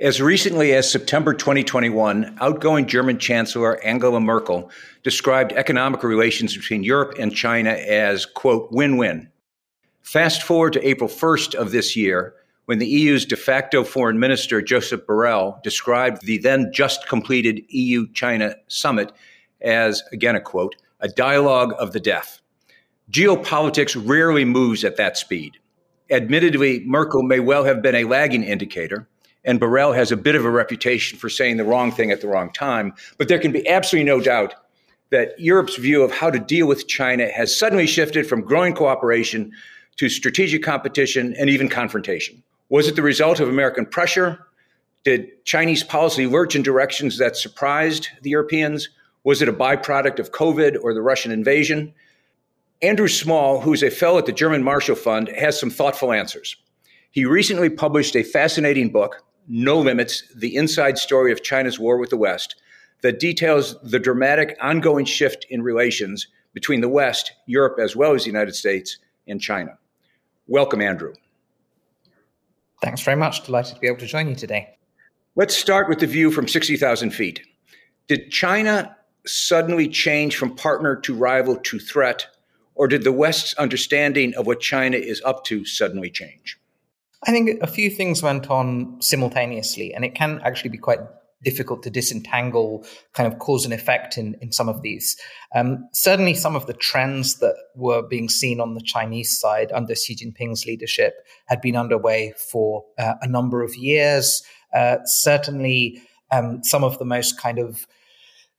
As recently as September 2021, outgoing German Chancellor Angela Merkel described economic relations between Europe and China as, quote, win win. Fast forward to April 1st of this year, when the EU's de facto foreign minister, Joseph Borrell, described the then just completed EU China summit as, again, a quote, a dialogue of the deaf. Geopolitics rarely moves at that speed. Admittedly, Merkel may well have been a lagging indicator and Borrell has a bit of a reputation for saying the wrong thing at the wrong time. But there can be absolutely no doubt that Europe's view of how to deal with China has suddenly shifted from growing cooperation to strategic competition and even confrontation. Was it the result of American pressure? Did Chinese policy lurch in directions that surprised the Europeans? Was it a byproduct of COVID or the Russian invasion? Andrew Small, who's a fellow at the German Marshall Fund, has some thoughtful answers. He recently published a fascinating book no Limits The Inside Story of China's War with the West, that details the dramatic ongoing shift in relations between the West, Europe, as well as the United States, and China. Welcome, Andrew. Thanks very much. Delighted to be able to join you today. Let's start with the view from 60,000 feet. Did China suddenly change from partner to rival to threat, or did the West's understanding of what China is up to suddenly change? I think a few things went on simultaneously, and it can actually be quite difficult to disentangle kind of cause and effect in, in some of these. Um, certainly, some of the trends that were being seen on the Chinese side under Xi Jinping's leadership had been underway for uh, a number of years. Uh, certainly, um, some of the most kind of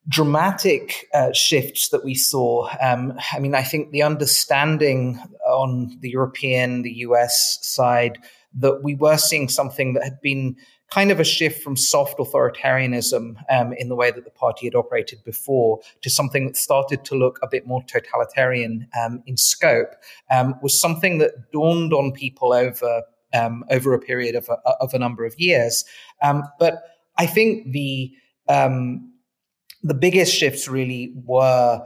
dramatic uh, shifts that we saw. Um, I mean, I think the understanding on the European, the US side that we were seeing something that had been kind of a shift from soft authoritarianism um, in the way that the party had operated before to something that started to look a bit more totalitarian um, in scope um, was something that dawned on people over um, over a period of a, of a number of years. Um, but I think the um, the biggest shifts really were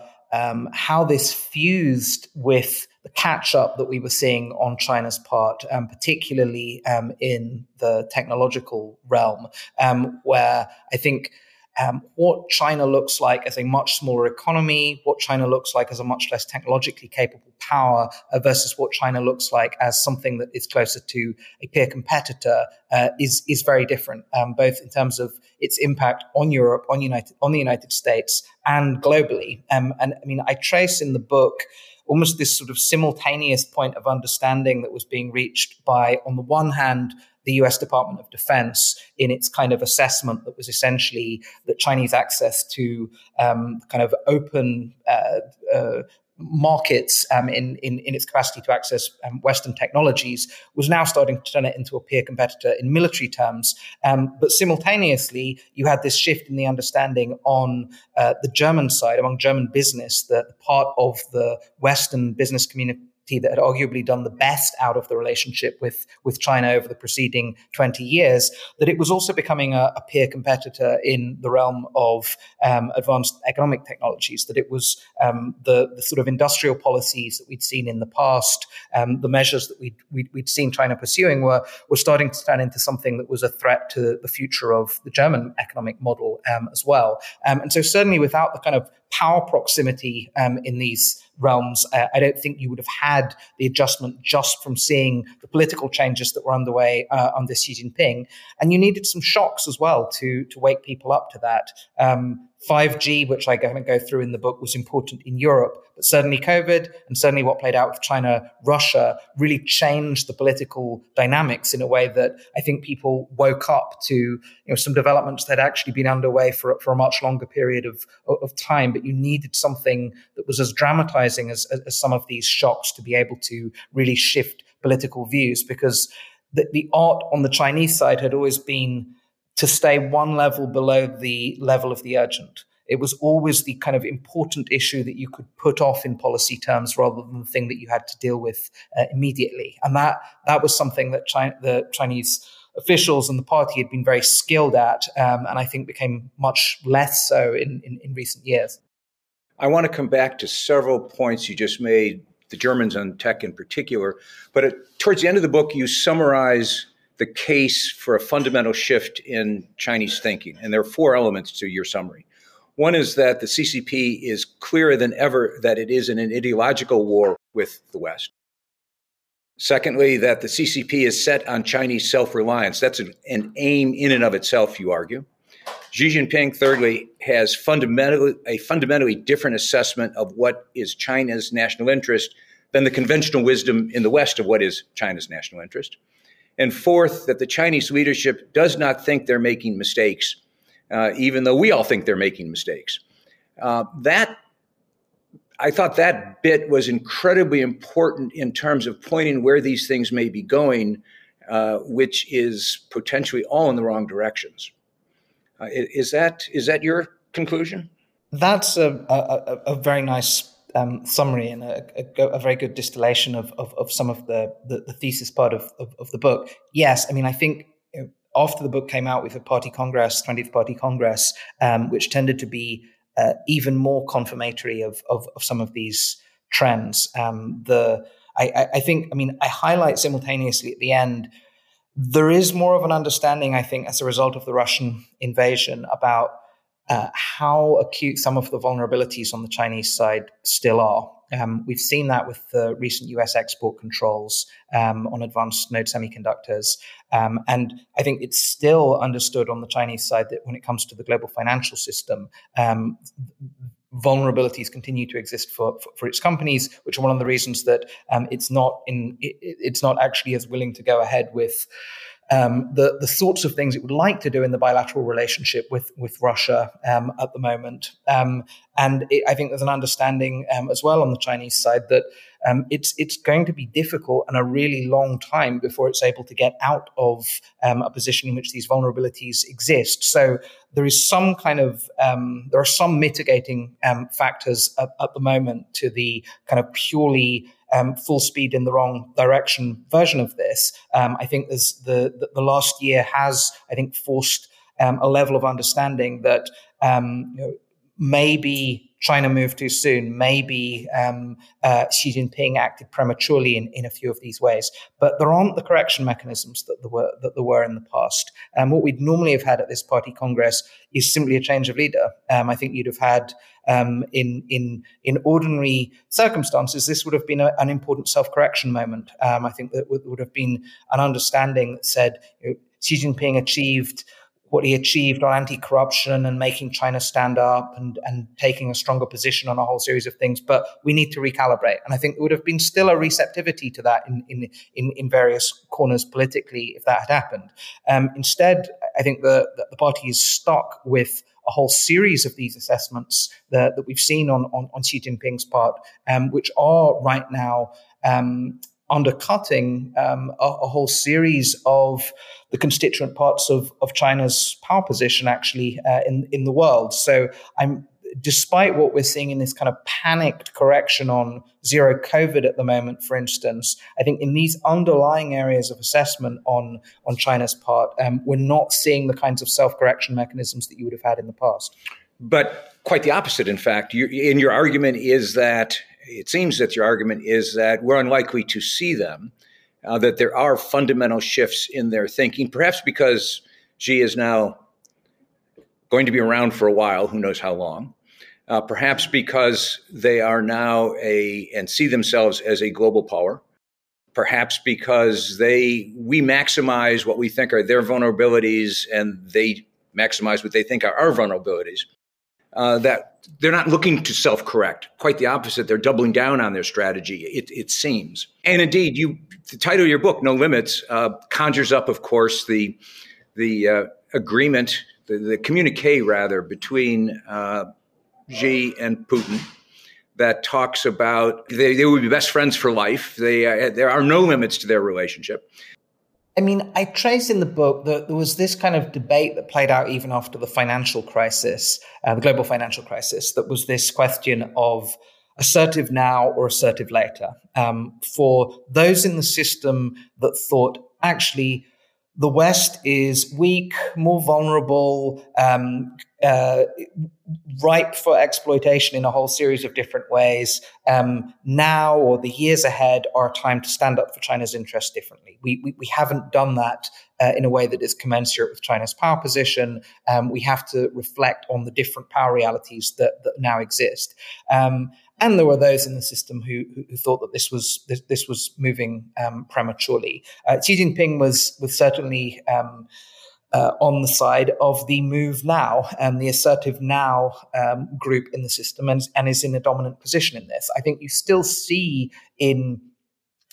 how this fused with the catch up that we were seeing on China's part, um, particularly um, in the technological realm, um, where I think. Um, what China looks like as a much smaller economy, what China looks like as a much less technologically capable power, uh, versus what China looks like as something that is closer to a peer competitor, uh, is is very different, um, both in terms of its impact on Europe, on United, on the United States, and globally. Um, and I mean, I trace in the book almost this sort of simultaneous point of understanding that was being reached by, on the one hand, the US Department of Defense in its kind of assessment that was essentially that Chinese access to um, kind of open uh, uh, markets um, in, in, in its capacity to access um, Western technologies was now starting to turn it into a peer competitor in military terms. Um, but simultaneously, you had this shift in the understanding on uh, the German side, among German business, that part of the Western business community that had arguably done the best out of the relationship with, with China over the preceding 20 years, that it was also becoming a, a peer competitor in the realm of um, advanced economic technologies, that it was um, the, the, sort of industrial policies that we'd seen in the past, um, the measures that we'd, we'd, we'd, seen China pursuing were, were starting to turn into something that was a threat to the future of the German economic model um, as well. Um, and so certainly without the kind of power proximity um, in these realms, uh, I don't think you would have had the adjustment just from seeing the political changes that were underway uh, under Xi Jinping. And you needed some shocks as well to to wake people up to that. Um, 5G, which I of go through in the book, was important in Europe, but certainly COVID and certainly what played out with China, Russia really changed the political dynamics in a way that I think people woke up to you know, some developments that had actually been underway for, for a much longer period of, of time. But you needed something that was as dramatizing as, as some of these shocks to be able to really shift political views because the, the art on the Chinese side had always been to stay one level below the level of the urgent. It was always the kind of important issue that you could put off in policy terms rather than the thing that you had to deal with uh, immediately. And that that was something that China, the Chinese officials and the party had been very skilled at, um, and I think became much less so in, in, in recent years. I want to come back to several points you just made, the Germans on tech in particular. But at, towards the end of the book, you summarize the case for a fundamental shift in Chinese thinking. And there are four elements to your summary. One is that the CCP is clearer than ever that it is in an ideological war with the West. Secondly, that the CCP is set on Chinese self reliance. That's an, an, aim in and of itself, you argue. Xi Jinping, thirdly, has fundamentally, a fundamentally different assessment of what is China's national interest than the conventional wisdom in the West of what is China's national interest. And fourth, that the Chinese leadership does not think they're making mistakes, uh, even though we all think they're making mistakes. Uh, that I thought that bit was incredibly important in terms of pointing where these things may be going, uh, which is potentially all in the wrong directions. Uh, is that is that your conclusion? That's a, a, a very nice um, summary and a, a, a, very good distillation of, of, of some of the, the, the thesis part of, of, of, the book. Yes, I mean, I think after the book came out with the party congress, 20th party congress, um, which tended to be uh, even more confirmatory of, of, of, some of these trends. Um, the I, I, think, I mean, I highlight simultaneously at the end, there is more of an understanding, I think, as a result of the Russian invasion about uh, how acute some of the vulnerabilities on the Chinese side still are. Um, we've seen that with the recent US export controls um, on advanced node semiconductors. Um, and I think it's still understood on the Chinese side that when it comes to the global financial system, um, vulnerabilities continue to exist for, for, for, its companies, which are one of the reasons that um, it's not in it, it's not actually as willing to go ahead with um, the the sorts of things it would like to do in the bilateral relationship with with Russia um, at the moment. Um, and it, I think there's an understanding um, as well on the Chinese side that um, it's it's going to be difficult and a really long time before it's able to get out of um, a position in which these vulnerabilities exist. So there is some kind of there are some mitigating factors at, at the moment to the kind of purely um, full speed in the wrong direction version of this. Um, I think there's the, the, the last year has I think forced um, a level of understanding that um, you know, maybe China moved too soon. Maybe um, uh, Xi Jinping acted prematurely in, in a few of these ways. But there aren't the correction mechanisms that there were that there were in the past. And um, what we'd normally have had at this party congress is simply a change of leader. Um, I think you'd have had um, in in in ordinary circumstances, this would have been a, an important self correction moment. Um, I think that would, would, have been an understanding that said you know, Xi Jinping achieved what he achieved on anti-corruption and making China stand up and, and taking a stronger position on a whole series of things. But we need to recalibrate. And I think there would have been still a receptivity to that in, in, in, in various corners politically if that had happened. Um, instead, I think the, the party is stuck with a whole series of these assessments that, that we've seen on, on, on Xi Jinping's part, um, which are right now um, undercutting um, a, a, whole series of the constituent parts of, of China's power position actually uh, in in the world. So I'm despite what we're seeing in this kind of panicked correction on zero COVID at the moment, for instance, I think in these underlying areas of assessment on on China's part, um, we're not seeing the kinds of self correction mechanisms that you would have had in the past. But quite the opposite, in fact. You, in your argument is that it seems that your argument is that we're unlikely to see them, uh, that there are fundamental shifts in their thinking, perhaps because Xi is now going to be around for a while, who knows how long. Uh, perhaps because they are now a and see themselves as a global power. Perhaps because they we maximize what we think are their vulnerabilities, and they maximize what they think are our vulnerabilities uh, that they're not looking to self correct. Quite the opposite. They're doubling down on their strategy, it, it seems. And indeed, you, the title of your book, No Limits, uh, conjures up, of course, the, the uh, agreement, the, the communique rather, between uh, Xi and Putin that talks about they, they would be best friends for life. They, uh, there are no limits to their relationship. I mean, I trace in the book that there was this kind of debate that played out even after the financial crisis, uh, the global financial crisis, that was this question of assertive now or assertive later. Um, for those in the system that thought, actually, the West is weak, more vulnerable, um, uh, ripe for exploitation in a whole series of different ways. Um, now or the years ahead are time to stand up for China's interests differently. We, we, we haven't done that uh, in a way that is commensurate with China's power position. Um, we have to reflect on the different power realities that, that now exist. Um, and there were those in the system who, who thought that this was this, this was moving um, prematurely. Uh, Xi Jinping was was certainly um, uh, on the side of the move now and the assertive now um, group in the system, and, and is in a dominant position in this. I think you still see in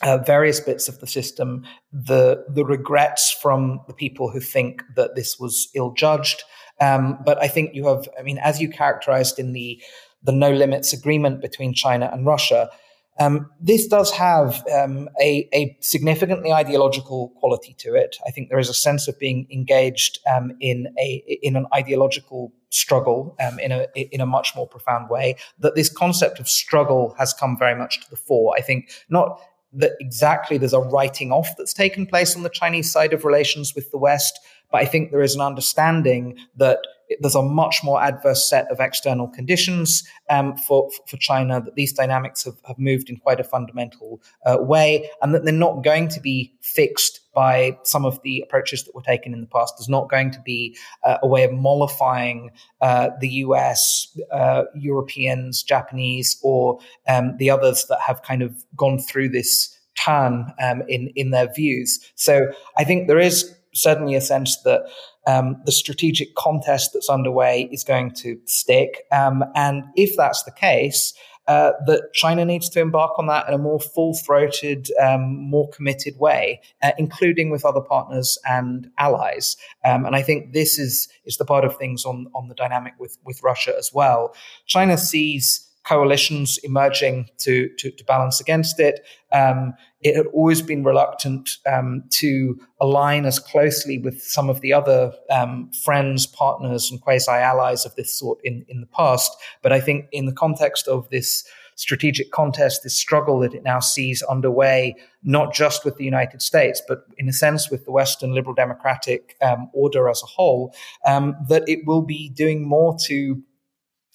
uh, various bits of the system the the regrets from the people who think that this was ill judged. Um, but I think you have, I mean, as you characterized in the the no limits agreement between China and Russia. Um, this does have um, a, a, significantly ideological quality to it. I think there is a sense of being engaged um, in a in an ideological struggle um, in a in a much more profound way. That this concept of struggle has come very much to the fore. I think not that exactly there's a writing off that's taken place on the Chinese side of relations with the West, but I think there is an understanding that there's a much more adverse set of external conditions um, for, for China, that these dynamics have, have moved in quite a fundamental uh, way, and that they're not going to be fixed by some of the approaches that were taken in the past. There's not going to be uh, a way of mollifying uh, the US, uh, Europeans, Japanese, or um, the others that have kind of gone through this turn um, in, in their views. So I think there is certainly a sense that um, the strategic contest that's underway is going to stick. Um, and if that's the case, uh, that China needs to embark on that in a more full throated, um, more committed way, uh, including with other partners and allies. Um, and I think this is, is the part of things on, on the dynamic with, with Russia as well. China sees coalitions emerging to, to, to balance against it. Um, it had always been reluctant um, to align as closely with some of the other um, friends, partners, and quasi allies of this sort in, in the past. But I think in the context of this strategic contest, this struggle that it now sees underway, not just with the United States, but in a sense with the Western liberal democratic um, order as a whole, um, that it will be doing more to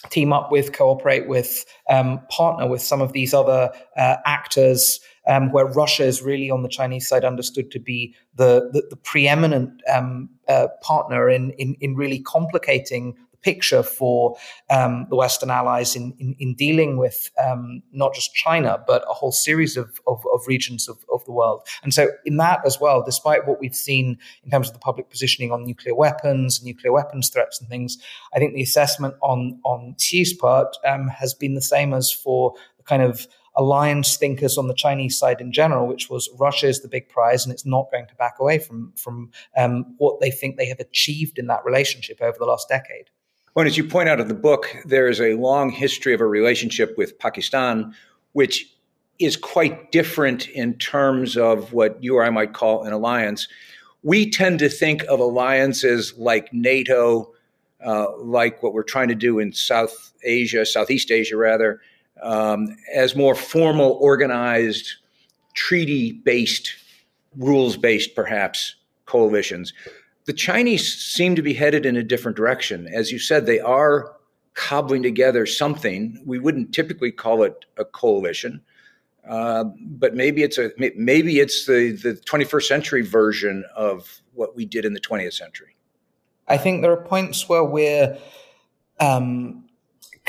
team up with, cooperate with, um, partner with some of these other uh, actors. Um, where Russia is really on the Chinese side understood to be the the, the preeminent um, uh, partner in, in in really complicating picture for um, the Western allies in, in, in dealing with um, not just China, but a whole series of, of, of regions of, of the world. And so, in that as well, despite what we've seen in terms of the public positioning on nuclear weapons, nuclear weapons threats, and things, I think the assessment on, on Xi's part um, has been the same as for the kind of alliance thinkers on the Chinese side in general, which was Russia is the big prize and it's not going to back away from from um, what they think they have achieved in that relationship over the last decade. Well, as you point out in the book, there is a long history of a relationship with Pakistan, which is quite different in terms of what you or I might call an alliance. We tend to think of alliances like NATO, uh, like what we're trying to do in South Asia, Southeast Asia rather, um, as more formal, organized, treaty based, rules based perhaps coalitions the Chinese seem to be headed in a different direction. As you said, they are cobbling together something. We wouldn't typically call it a coalition, uh, but maybe it's a maybe it's the the 21st century version of what we did in the 20th century. I think there are points where we're um,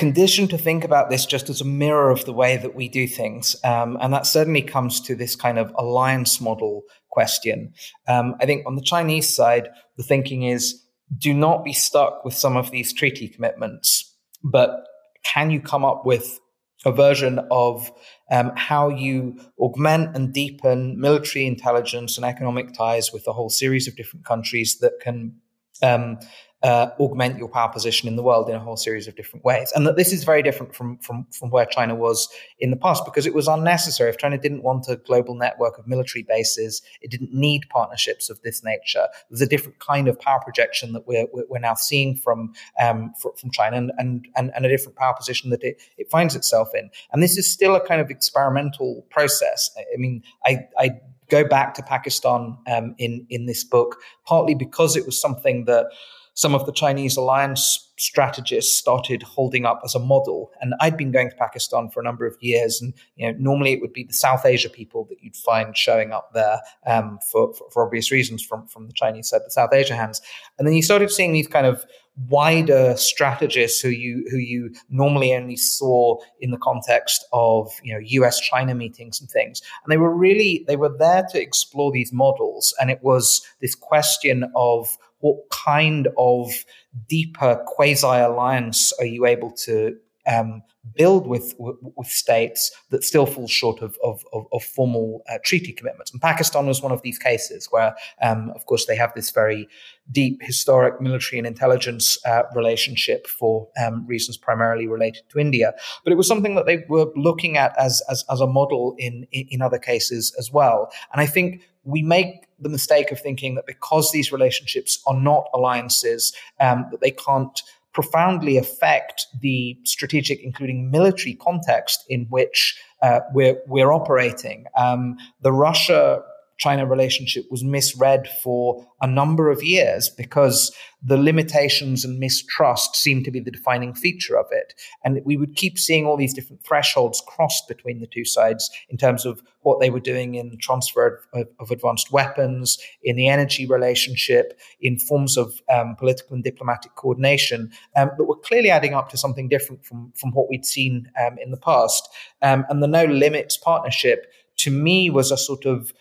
conditioned to think about this just as a mirror of the way that we do things. Um, and that certainly comes to this kind of alliance model question. Um, I think on the Chinese side, the thinking is do not be stuck with some of these treaty commitments, but can you come up with a version of um, how you augment and deepen military intelligence and economic ties with a whole series of different countries that can um, uh, augment your power position in the world in a whole series of different ways. And that this is very different from, from, from where China was in the past because it was unnecessary. If China didn't want a global network of military bases, it didn't need partnerships of this nature. There's a different kind of power projection that we're, we're now seeing from, um, from China and, and, and, and, a different power position that it, it finds itself in. And this is still a kind of experimental process. I mean, I, I go back to Pakistan um, in, in this book, partly because it was something that some of the Chinese alliance strategists started holding up as a model. And I'd been going to Pakistan for a number of years, and you know, normally it would be the South Asia people that you'd find showing up there um, for, for, for obvious reasons from from the Chinese side, the South Asia hands. And then you started seeing these kind of wider strategists who you who you normally only saw in the context of you know US China meetings and things. And they were really they were there to explore these models. And it was this question of what kind of deeper quasi alliance are you able to um, build with, with, states that still fall short of of, of, formal uh, treaty commitments. And Pakistan was one of these cases where, um, of course, they have this very deep historic military and intelligence uh, relationship for um, reasons primarily related to India. But it was something that they were looking at as as, as a model in, in in other cases as well. And I think we make the mistake of thinking that because these relationships are not alliances, um, that they can't profoundly affect the strategic, including military context in which uh, we're, we're operating. Um, the Russia China relationship was misread for a number of years because the limitations and mistrust seemed to be the defining feature of it. And we would keep seeing all these different thresholds crossed between the two sides in terms of what they were doing in transfer of, of advanced weapons, in the energy relationship, in forms of um, political and diplomatic coordination um, that were clearly adding up to something different from, from what we'd seen um, in the past. Um, and the No Limits partnership, to me, was a sort of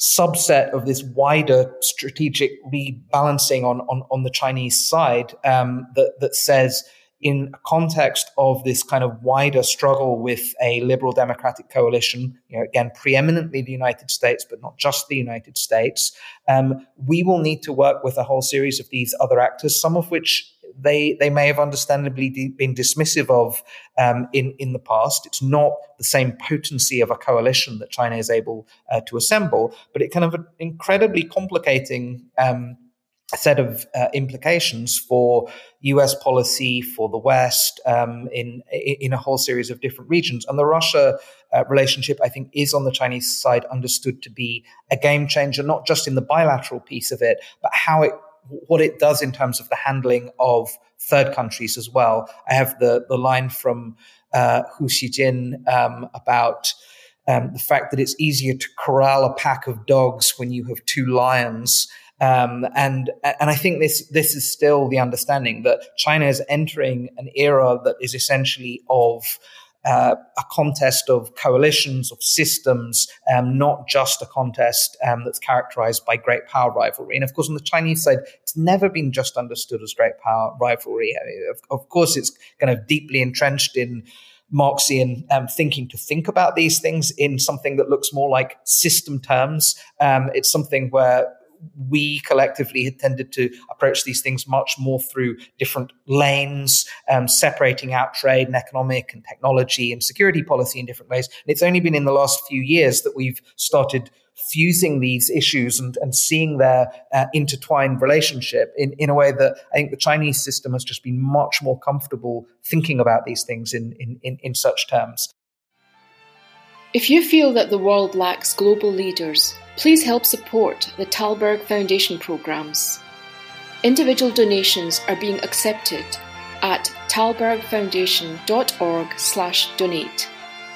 subset of this wider strategic rebalancing on, on, on the Chinese side um, that, that says, in context of this kind of wider struggle with a liberal democratic coalition, you know, again, preeminently the United States, but not just the United States, um, we will need to work with a whole series of these other actors, some of which they they may have understandably de- been dismissive of um, in in the past. It's not the same potency of a coalition that China is able uh, to assemble, but it kind of an incredibly complicating. Um, set of uh, implications for U.S. policy for the West um, in in a whole series of different regions, and the Russia uh, relationship, I think, is on the Chinese side understood to be a game changer, not just in the bilateral piece of it, but how it what it does in terms of the handling of third countries as well. I have the the line from uh, Hu Xijin um, about. Um, the fact that it's easier to corral a pack of dogs when you have two lions um, and and I think this this is still the understanding that China is entering an era that is essentially of uh, a contest of coalitions, of systems, um, not just a contest um, that's characterized by great power rivalry. And of course, on the Chinese side, it's never been just understood as great power rivalry. I mean, of, of, course, it's kind of deeply entrenched in Marxian um, thinking to think about these things in something that looks more like system terms. Um, it's something where we collectively had tended to approach these things much more through different lanes, um, separating out trade and economic and technology and security policy in different ways. And it's only been in the last few years that we've started fusing these issues and, and seeing their uh, intertwined relationship in, in a way that I think the Chinese system has just been much more comfortable thinking about these things in, in, in, in such terms. If you feel that the world lacks global leaders, please help support the Tallberg Foundation programs. Individual donations are being accepted at tallbergfoundation.org/donate.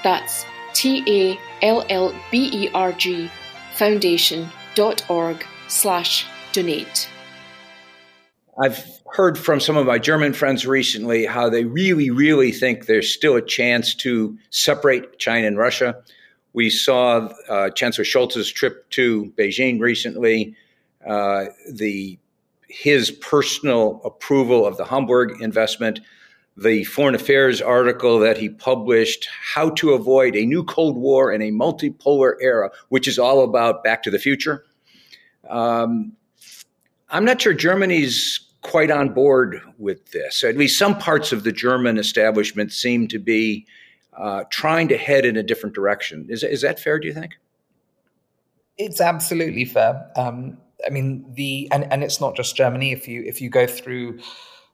That's T A L L B E R G foundation.org/donate. I've heard from some of my German friends recently how they really, really think there's still a chance to separate China and Russia. We saw uh, Chancellor Scholz's trip to Beijing recently. Uh, the his personal approval of the Hamburg investment, the Foreign Affairs article that he published, How to Avoid a New Cold War in a Multipolar Era, which is all about Back to the Future. Um, I'm not sure Germany's quite on board with this. At least some parts of the German establishment seem to be uh, trying to head in a different direction. Is, is that fair, do you think? It's absolutely fair. Um, I mean, the and, and it's not just Germany. If you if you go through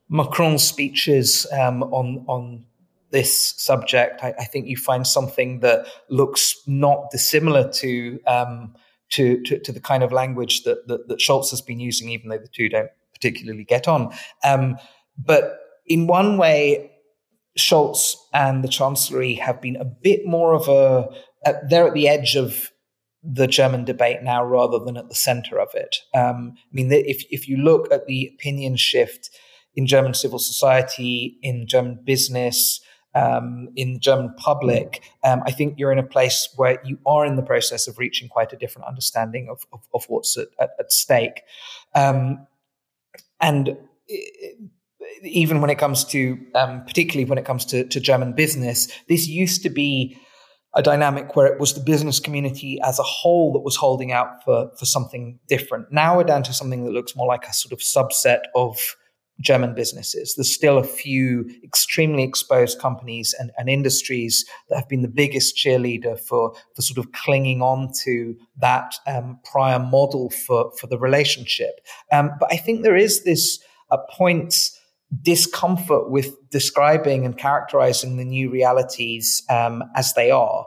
Macron's speeches um, on on this subject, I, I, think you find something that looks not dissimilar to um, to, to, to the kind of language that, that, that Scholz has been using, even though the two don't particularly get on. Um, but in one way, Scholz and the Chancellery have been a bit more of a, uh, they're at the edge of the German debate now rather than at the center of it. Um, I mean, if, if you look at the opinion shift in German civil society, in German business, um, in the German public, um, I think you're in a place where you are in the process of reaching quite a different understanding of, of, of what's at, at, at stake. Um, and even when it comes to, um, particularly when it comes to, to German business, this used to be a dynamic where it was the business community as a whole that was holding out for, for something different. Now we're down to something that looks more like a sort of subset of German businesses. There's still a few extremely exposed companies and, and, industries that have been the biggest cheerleader for, for sort of clinging on to that um, prior model for, for the relationship. Um, but I think there is this uh, point discomfort with describing and characterizing the new realities um, as they are.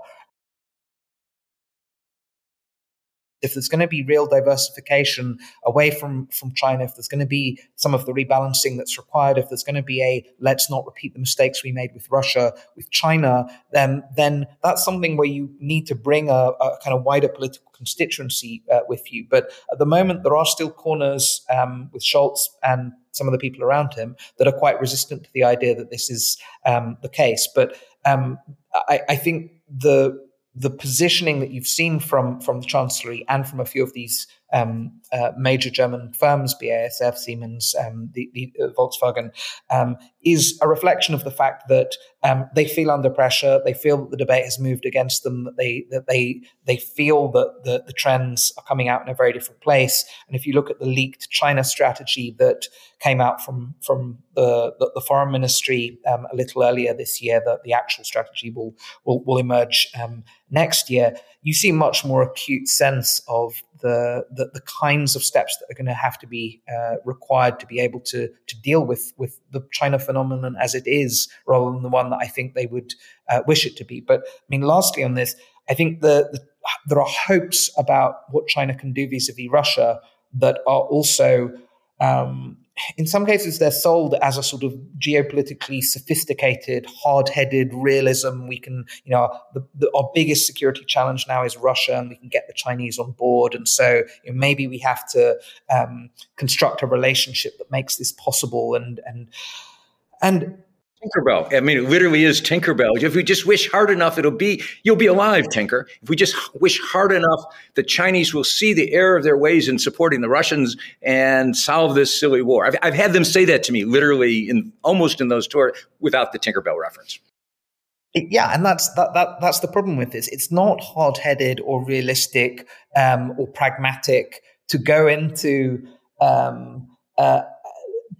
If there's going to be real diversification away from, from China, if there's going to be some of the rebalancing that's required, if there's going to be a let's not repeat the mistakes we made with Russia, with China, then, then that's something where you need to bring a, a kind of wider political constituency uh, with you. But at the moment, there are still corners um, with Scholz and some of the people around him that are quite resistant to the idea that this is um, the case. But um, I, I think the the positioning that you've seen from from the chancellery and from a few of these um, uh, major German firms, BASF, Siemens, um, the, the uh, Volkswagen, um, is a reflection of the fact that um, they feel under pressure. They feel that the debate has moved against them. That they that they they feel that the, the trends are coming out in a very different place. And if you look at the leaked China strategy that came out from from the the, the foreign ministry um, a little earlier this year, that the actual strategy will will, will emerge um, next year. You see much more acute sense of the, the, the kinds of steps that are going to have to be uh, required to be able to to deal with with the China phenomenon as it is, rather than the one that I think they would uh, wish it to be. But I mean, lastly on this, I think the, the there are hopes about what China can do vis-a-vis Russia that are also um, in some cases they're sold as a sort of geopolitically sophisticated hard-headed realism. We can you know the, the, our biggest security challenge now is russia and we can get the chinese on board. And so you know, maybe we have to um, construct a relationship that makes this possible. And and and Tinkerbell. I mean, it literally is Tinkerbell. If we just wish hard enough, it'll be you'll be alive, Tinker. If we just wish hard enough, the Chinese will see the error of their ways in supporting the Russians and solve this silly war. I've, I've had them say that to me, literally in almost in those tours, without the Tinkerbell reference. Yeah, and that's that, that that's the problem with this. It's not hard headed or realistic um, or pragmatic to go into. Um, uh,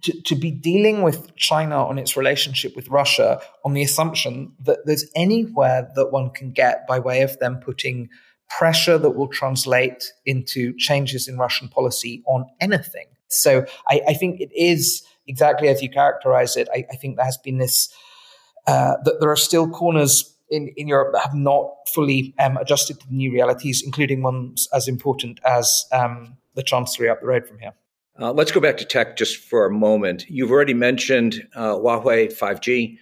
to, to be dealing with China on its relationship with Russia on the assumption that there's anywhere that one can get by way of them putting pressure that will translate into changes in Russian policy on anything. So I, I think it is exactly as you characterize it. I, I think there has been this, uh, that there are still corners in, in Europe that have not fully um, adjusted to the new realities, including ones as important as um, the Chancellery up the road from here. Uh, let's go back to tech just for a moment. You've already mentioned uh, Huawei 5G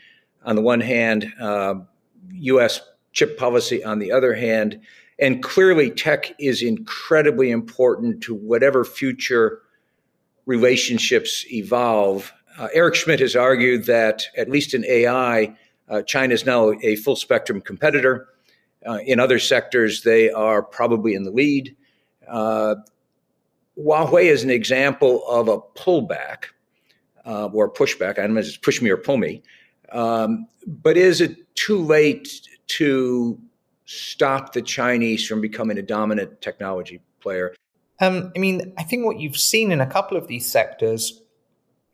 on the one hand, uh, U.S. chip policy on the other hand, and clearly tech is incredibly important to whatever future relationships evolve. Uh, Eric Schmidt has argued that, at least in AI, uh, China is now a full spectrum competitor. Uh, in other sectors, they are probably in the lead. Huawei is an example of a pullback uh, or pushback. I don't know if it's push me or pull me. Um, but is it too late to stop the Chinese from becoming a dominant technology player? Um, I mean, I think what you've seen in a couple of these sectors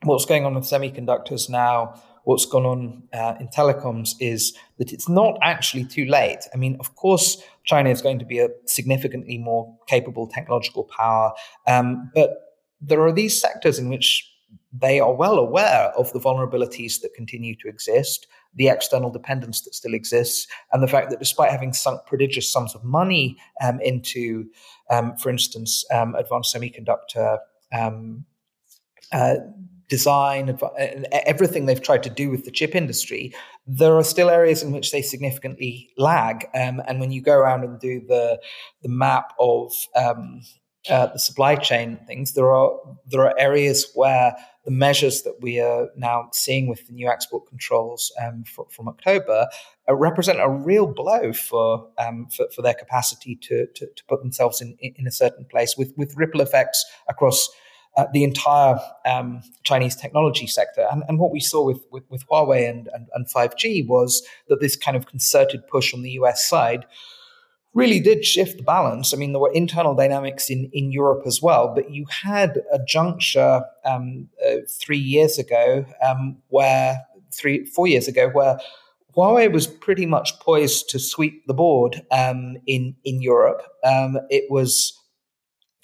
what's going on with semiconductors now, what's gone on uh, in telecoms is that it's not actually too late. I mean, of course, China is going to be a significantly more capable technological power, um, but there are these sectors in which they are well aware of the vulnerabilities that continue to exist, the external dependence that still exists, and the fact that despite having sunk prodigious sums of money um, into, um, for instance, um, advanced semiconductor um, uh, design, everything they've tried to do with the chip industry, there are still areas in which they significantly lag. Um, and when you go around and do the the map of um, uh, the supply chain things, there are there are areas where the measures that we are now seeing with the new export controls um, for, from October uh, represent a real blow for, um, for, for their capacity to, to, to put themselves in in a certain place with with ripple effects across. Uh, the entire um, Chinese technology sector. And, and what we saw with, with, with Huawei and, and, and 5G was that this kind of concerted push on the US side really did shift the balance. I mean, there were internal dynamics in, in Europe as well, but you had a juncture um, uh, three years ago um, where, three, four years ago, where Huawei was pretty much poised to sweep the board um, in, in Europe. Um, it was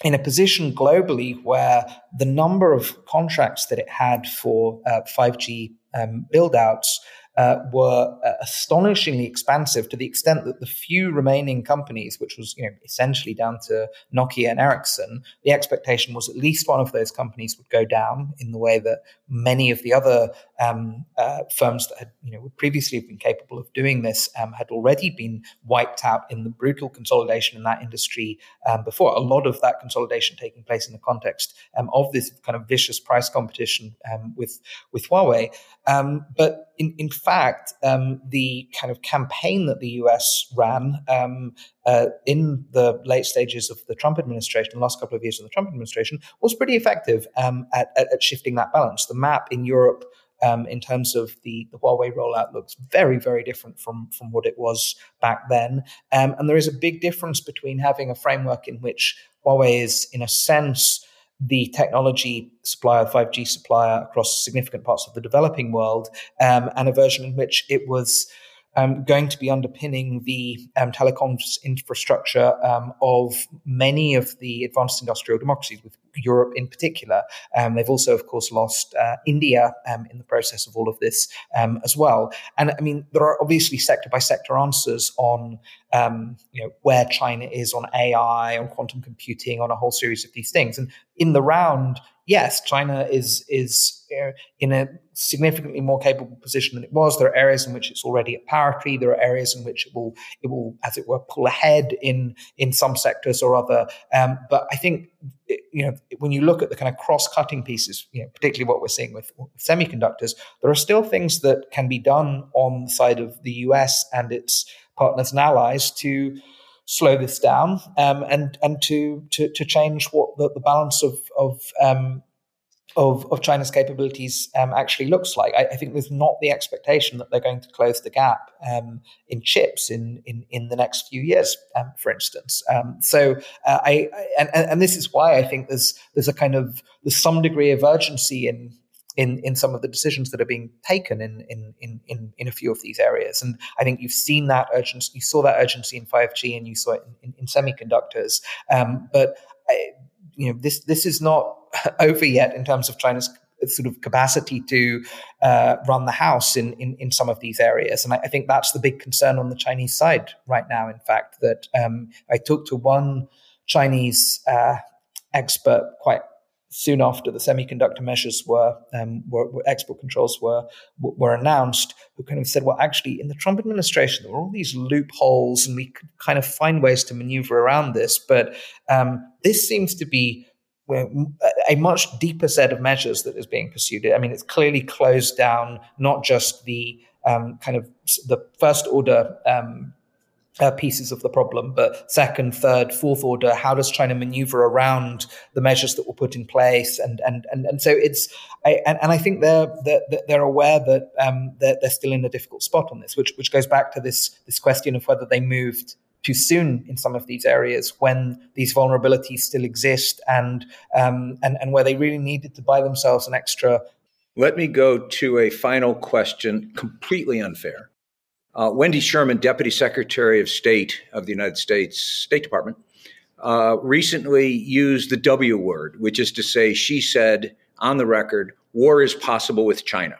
in a position globally where the number of contracts that it had for uh, 5G um, build outs uh, were uh, astonishingly expansive to the extent that the few remaining companies, which was you know essentially down to Nokia and Ericsson, the expectation was at least one of those companies would go down in the way that many of the other um, uh, firms that had you know would previously been capable of doing this um, had already been wiped out in the brutal consolidation in that industry um, before. A lot of that consolidation taking place in the context um, of this kind of vicious price competition um, with with Huawei, um, but in, in fact, um, the kind of campaign that the US ran um, uh, in the late stages of the Trump administration, the last couple of years of the Trump administration, was pretty effective um, at, at, at, shifting that balance. The map in Europe. Um, in terms of the, the Huawei rollout, looks very, very different from, from what it was back then. Um, and there is a big difference between having a framework in which Huawei is, in a sense, the technology supplier, 5G supplier across significant parts of the developing world, um, and a version in which it was um, going to be underpinning the um, telecoms infrastructure um, of many of the advanced industrial democracies, with Europe in particular. Um, they've also, of course, lost uh, India um, in the process of all of this um, as well. And I mean, there are obviously sector by sector answers on you know where China is on AI, on quantum computing, on a whole series of these things. And in the round, yes, China is is uh, in a significantly more capable position than it was. There are areas in which it's already at parity. There are areas in which it will it will, as it were, pull ahead in in some sectors or other. Um, but I think you know when you look at the kind of cross cutting pieces, you know, particularly what we're seeing with, with semiconductors, there are still things that can be done on the side of the U.S. and its partners and allies to slow this down um, and and to, to to change what the, the balance of of um, of, of China's capabilities um, actually looks like. I, I, think there's not the expectation that they're going to close the gap um, in chips in, in, in the next few years, um, for instance. So uh, I, I and, and this is why I think there's there's a kind of there's some degree of urgency in in, in some of the decisions that are being taken in, in, in, in, a few of these areas. And I think you've seen that urgency, you saw that urgency in 5G and you saw it in, in, in semiconductors. Um, but, I, you know, this, this is not over yet in terms of China's sort of capacity to uh, run the house in, in, in some of these areas. And I, I, think that's the big concern on the Chinese side right now, in fact, that um, I talked to one Chinese uh, expert quite soon after the semiconductor measures were, um, were, were, export controls were were announced, who kind of said, well, actually, in the Trump administration, there were all these loopholes, and we could kind of find ways to maneuver around this. But um, this seems to be a much deeper set of measures that is being pursued. I mean, it's clearly closed down not just the um, kind of the first order um, uh, pieces of the problem, but second, third, fourth order, how does China maneuver around the measures that were put in place? And and and, and so it's, I, and, and I think they're, they're they're aware that um, they're, they're still in a difficult spot on this, which which goes back to this this question of whether they moved too soon in some of these areas when these vulnerabilities still exist and um, and and where they really needed to buy themselves an extra Let me go to a final question, completely unfair. Uh, Wendy Sherman, Deputy Secretary of State of the United States State Department, uh, recently used the W word, which is to say, she said on the record, war is possible with China.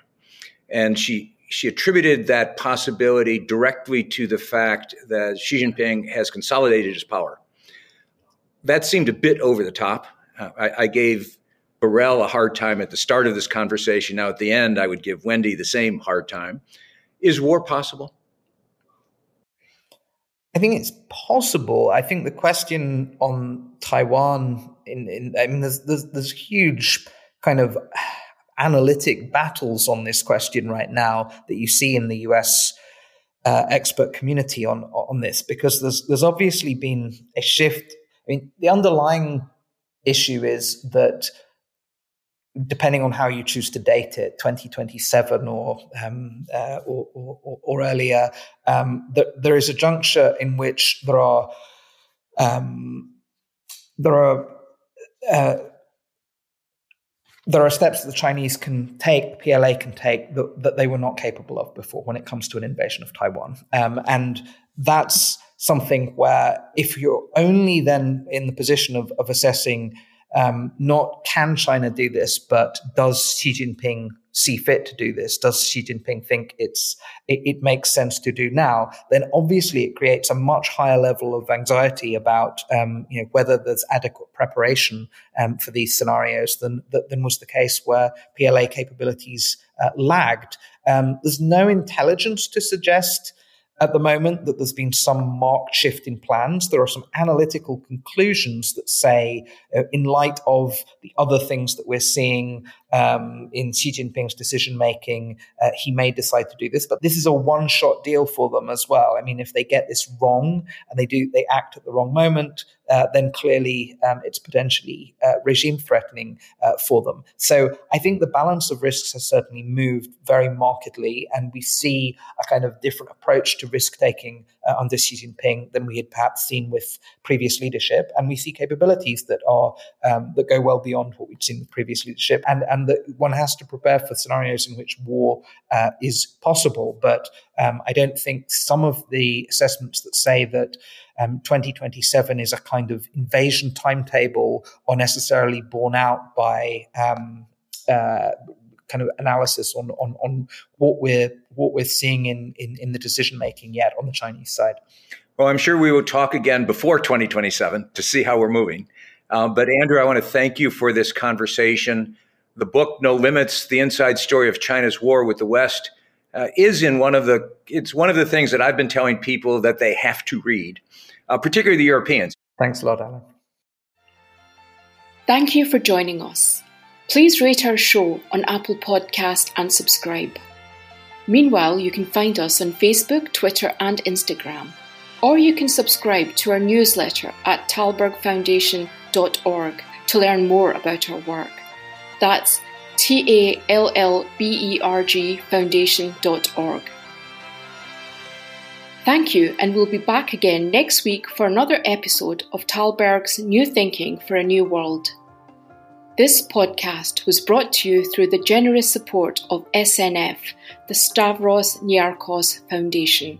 And she she attributed that possibility directly to the fact that Xi Jinping has consolidated his power. That seemed a bit over the top. Uh, I, I, gave Borrell a hard time at the start of this conversation. Now, at the end, I would give Wendy the same hard time. Is war possible? I think it's possible. I think the question on Taiwan, in, in I mean, there's, there's, there's huge kind of analytic battles on this question right now that you see in the US uh, expert community on on this because there's there's obviously been a shift. I mean, the underlying issue is that depending on how you choose to date it, 2027 or um, uh, or, or, or, earlier, um, there is a juncture in which there are um, there are uh, there are steps that the Chinese can take, PLA can take, that, that, they were not capable of before when it comes to an invasion of Taiwan. Um, and that's something where if you're only then in the position of, of assessing um, not can China do this, but does Xi Jinping see fit to do this? Does Xi Jinping think it's it, it, makes sense to do now? Then obviously it creates a much higher level of anxiety about um, you know whether there's adequate preparation um, for these scenarios than than was the case where PLA capabilities uh, lagged. Um, there's no intelligence to suggest at the moment that there's been some marked shift in plans. There are some analytical conclusions that say, uh, in light of the other things that we're seeing um, in Xi Jinping's decision making, uh, he may decide to do this. But this is a one shot deal for them as well. I mean, if they get this wrong and they do, they act at the wrong moment, uh, then clearly um, it's potentially uh, regime threatening uh, for them. So I think the balance of risks has certainly moved very markedly, and we see a kind of different approach to risk taking uh, under Xi Jinping than we had perhaps seen with previous leadership, and we see capabilities that are um, that go well beyond what we've seen with previous leadership, and and that one has to prepare for scenarios in which war uh, is possible. But um, I don't think some of the assessments that say that um, 2027 is a kind of invasion timetable are necessarily borne out by um, uh, kind of analysis on, on, on what we're what we're seeing in, in, in the decision making yet on the Chinese side. Well, I'm sure we will talk again before 2027 to see how we're moving. Um, but Andrew, I want to thank you for this conversation. The book "No Limits: The Inside Story of China's War with the West" uh, is in one of the. It's one of the things that I've been telling people that they have to read uh, particularly the Europeans. Thanks a lot, Alan. Thank you for joining us. Please rate our show on Apple Podcast and subscribe. Meanwhile, you can find us on Facebook, Twitter, and Instagram. Or you can subscribe to our newsletter at tallbergfoundation.org to learn more about our work. That's T A L L B E R G foundation.org. Thank you, and we'll be back again next week for another episode of Tallberg's New Thinking for a New World. This podcast was brought to you through the generous support of SNF, the Stavros Niarchos Foundation.